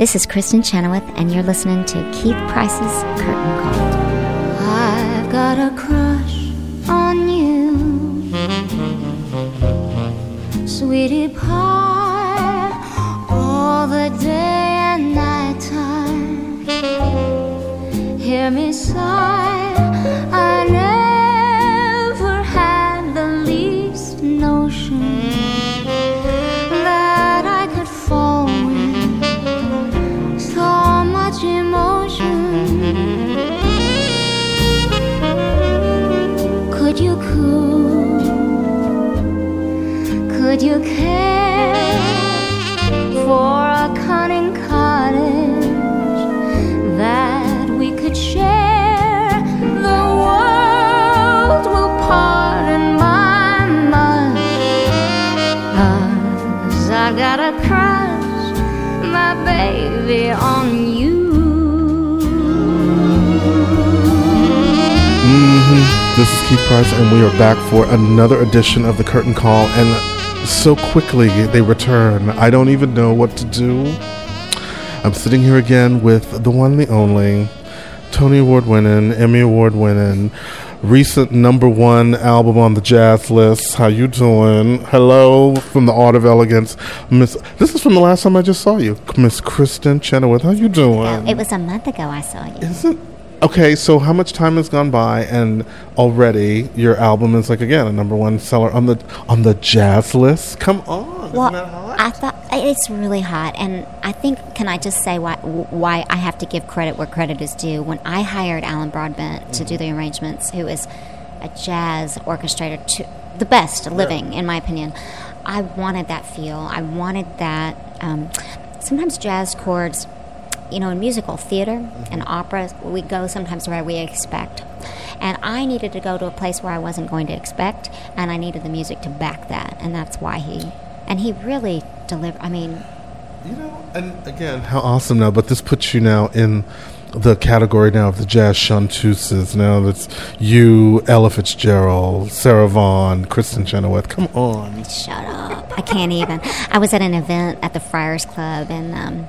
This is Kristin Chenoweth, and you're listening to Keith Price's Curtain Call. I've got a crush on you, sweetie pie, all the day and night time. Hear me sigh, I baby, on you. Mm-hmm. This is Keith Price, and we are back for another edition of the Curtain Call. And so quickly they return, I don't even know what to do. I'm sitting here again with the one, the only, Tony Award winning, Emmy Award winning, recent number one album on the jazz list. How you doing? Hello from the Art of Elegance, Miss. This is from the last time I just saw you, Miss Kristin Chenoweth. How you doing? Oh, it was a month ago I saw you. Isn't okay? So how much time has gone by, and already your album is like again a number one seller on the on the jazz list? Come on, Well, isn't that hot? I thought it's really hot, and I think can I just say why why I have to give credit where credit is due. When I hired Alan Broadbent to do the arrangements, who is a jazz orchestrator, to the best living in my opinion, I wanted that feel. I wanted that. Um, sometimes jazz chords, you know, in musical theater and opera, we go sometimes where we expect. And I needed to go to a place where I wasn't going to expect, and I needed the music to back that, and that's why he, and he really delivered. I mean, You know, and again, how awesome now! But this puts you now in the category now of the jazz chanteuses. Now that's you, Ella Fitzgerald, Sarah Vaughan, Kristin Chenoweth. Come on, shut up! I can't even. I was at an event at the Friars Club, and um,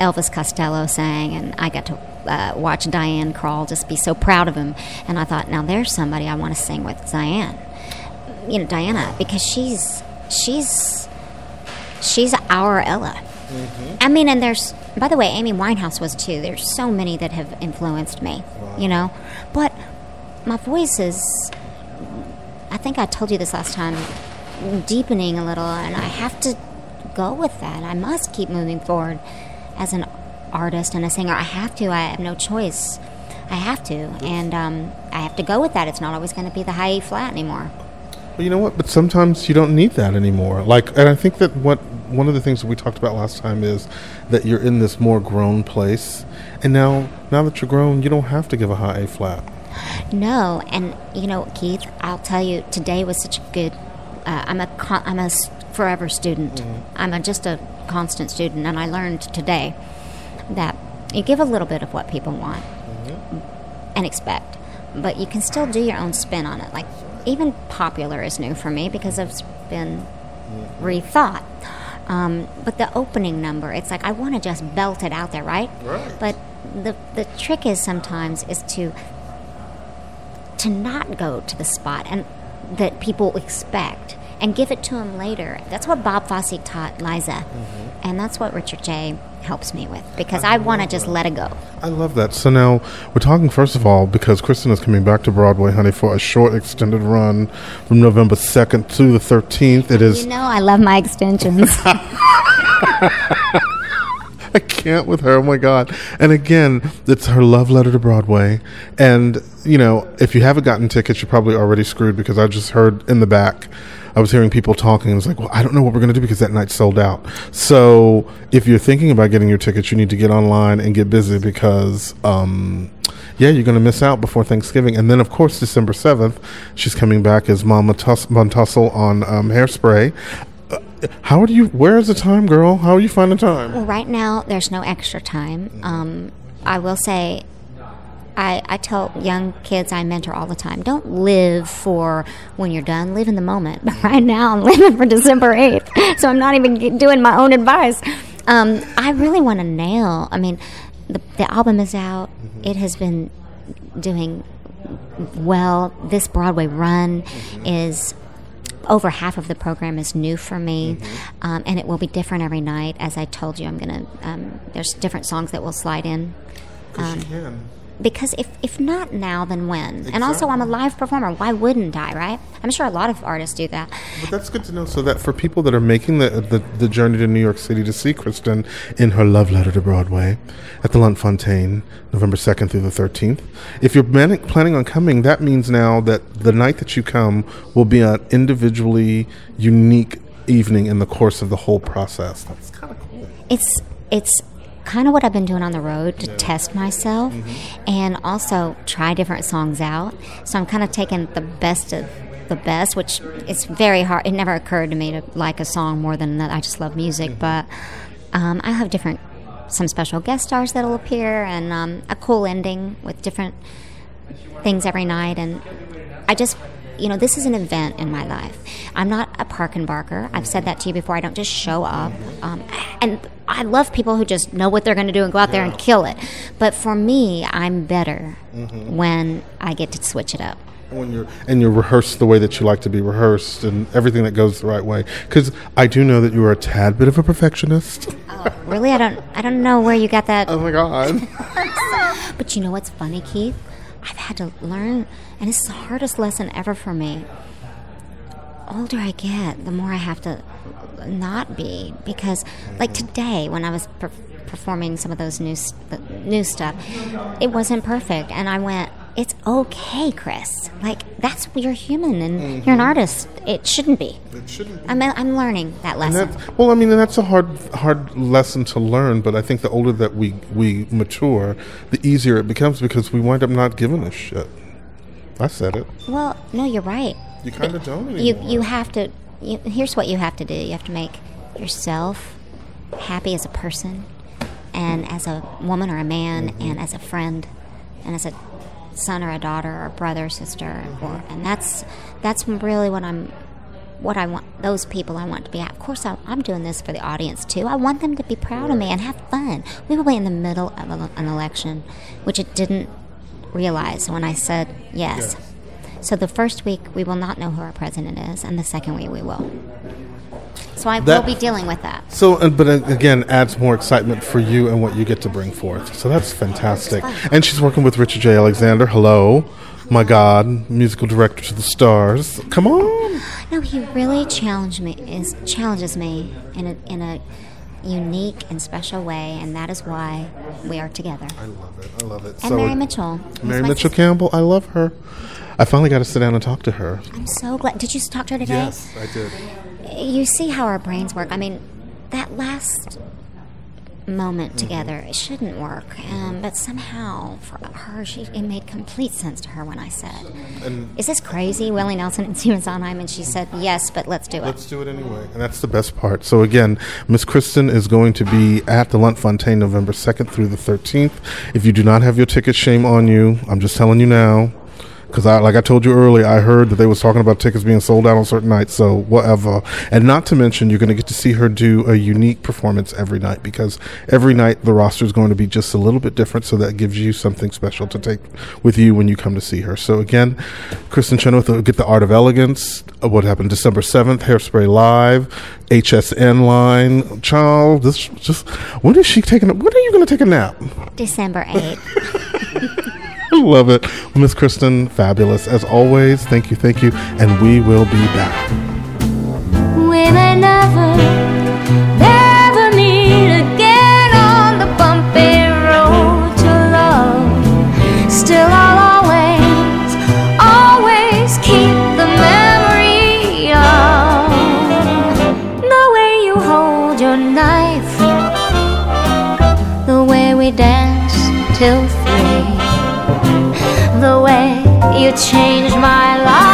Elvis Costello sang, and I got to uh, watch Diane Krall just be so proud of him. And I thought, now there's somebody I want to sing with, Diane. You know, Diana, because she's she's she's our Ella. I mean, and there's, by the way, Amy Winehouse was too. There's so many that have influenced me, you know. But my voice is, I think I told you this last time, deepening a little, and I have to go with that. I must keep moving forward as an artist and a singer. I have to. I have no choice. I have to, and um, I have to go with that. It's not always going to be the high E flat anymore. Well, you know what? But sometimes you don't need that anymore. Like, and I think that what one of the things that we talked about last time is that you're in this more grown place, and now now that you're grown, you don't have to give a high A flat. No, and you know, Keith, I'll tell you, today was such a good. Uh, I'm a con- I'm a forever student. Mm-hmm. I'm a, just a constant student, and I learned today that you give a little bit of what people want mm-hmm. and expect, but you can still do your own spin on it. Like even popular is new for me because it's been mm-hmm. rethought. Um, but the opening number, it's like I want to just belt it out there, right? Right. But the the trick is sometimes is to to not go to the spot and that people expect and give it to him later. That's what Bob Fosse taught Liza, mm-hmm. and that's what Richard Jay helps me with because I, want to just let it go. I love that. So now we're talking first of all because Kristin is coming back to Broadway, honey, for a short extended run from November second to the thirteenth. It is You know, I love my extensions. I can't with her. Oh my god! And again, it's her love letter to Broadway. And you know, if you haven't gotten tickets, you're probably already screwed because I just heard in the back. I was hearing people talking and was like, well, I don't know what we're going to do because that night sold out. So if you're thinking about getting your tickets, you need to get online and get busy because, um, yeah, you're going to miss out before Thanksgiving. And then, of course, December 7th, she's coming back as Mama Tuss- on um, Hairspray. Uh, how do you, where is the time, girl? How are you finding time? Well, right now, there's no extra time. Um, I will say, I, I tell young kids I mentor all the time don't live for when you're done, live in the moment. But right now, I'm living for December 8th. So I'm not even doing my own advice. Um, I really want to nail. I mean, the, the album is out. Mm-hmm. It has been doing well. This Broadway run Mm-hmm. is over half of the program is new for me, Mm-hmm. um, and it will be different every night. As I told you, I'm gonna. Um, there's different songs that will slide in. Can. Because if, if not now, then when? And also, I'm a live performer. Why wouldn't I, right? I'm sure a lot of artists do that. But that's good to know. So that for people that are making the, the the journey to New York City to see Kristin in her love letter to Broadway at the Lunt-Fontanne, November second through the thirteenth. If you're man- planning on coming, that means now that the night that you come will be an individually unique evening in the course of the whole process. That's kind of cool. it's it's kind of what I've been doing on the road to test myself and also try different songs out. So I'm kind of taking the best of the best, which is very hard. It never occurred to me to like a song more than that. I just love music, but um, I have different some special guest stars that'll appear and um, a cool ending with different things every night and I just you know this is an event in my life I'm not a park and barker I've said that to you before I don't just show up um, and I love people who just know what they're going to do and go out there and kill it. But for me I'm better mm-hmm. when I get to switch it up. When you're and you're rehearsed the way that you like to be rehearsed and everything that goes the right way. Because i do know that you are a tad bit of a perfectionist. Oh, really? I don't I don't know where you got that. Oh my god. But you know what's funny, Keith? I've had to learn, and it's the hardest lesson ever for me. Older I get, the more I have to not be because, like mm-hmm. today, when I was per- performing some of those new new stuff, it wasn't perfect, and I went, "It's okay, Chris. Like that's you're human and you're an mm-hmm. artist. It shouldn't be." it shouldn't I'm I'm learning that lesson. that's, well, I mean, and that's a hard, hard lesson to learn. But I think the older that we we mature, the easier it becomes because we wind up not giving a shit. I said it. Well, no, you're right. You kind of don't you you have to you, here's what you have to do. You have to make yourself happy as a person and as a woman or a man Mm-hmm. and as a friend and as a son or a daughter or a brother or sister or and that's that's really what i'm what i want those people i want to be of course I, i'm doing this for the audience too. I want them to be proud of me and have fun. We were way in the middle of a, an election which it didn't realize when i said yes. So the first week we will not know who our president is, and the second week we will. So I That- will be dealing with that. So, uh, but uh, again, adds more excitement for you and what you get to bring forth. So that's fantastic. And she's working with Richard Jay-Alexander. Hello, my God, musical director to the stars. Come on. No, he really challenged me. Is challenges me in a in a unique and special way, and that is why we are together. I love it. I love it. And Mary Mitchell. Mary Mitchell sis- Campbell. I love her. I finally got to sit down and talk to her. I'm so glad. Did you talk to her today? Yes, I did. You see how our brains work. I mean, that last. Moment together, it shouldn't work. Um, but somehow, for her, she, it made complete sense to her when I said, Is this crazy, Willie Nelson and Stephen Sondheim? And she said, Yes, but let's do it. Let's do it anyway. And that's the best part. So again, Miss Kristin is going to be at the Lunt-Fontanne November 2nd through the 13th. If you do not have your ticket, shame on you. I'm just telling you now. Because I, like I told you earlier, I heard that they was talking about tickets being sold out on certain nights. So whatever. And not to mention, you're going to get to see her do a unique performance every night because every night the roster is going to be just a little bit different. So that gives you something special to take with you when you come to see her. So again, Kristin Chenoweth will get the Art of Elegance. uh, What happened December 7th? Hairspray Live, HSN line. Child, this just when is she taking? a- When are you going to take a nap? December 8th. Love it. Miss Kristin, fabulous as always. Thank you, thank you, and we will be back. We may never, never meet again on the bumpy road to love. Still, I'll always, always keep the memory of the way you hold your knife, the way we dance till three, you changed my life.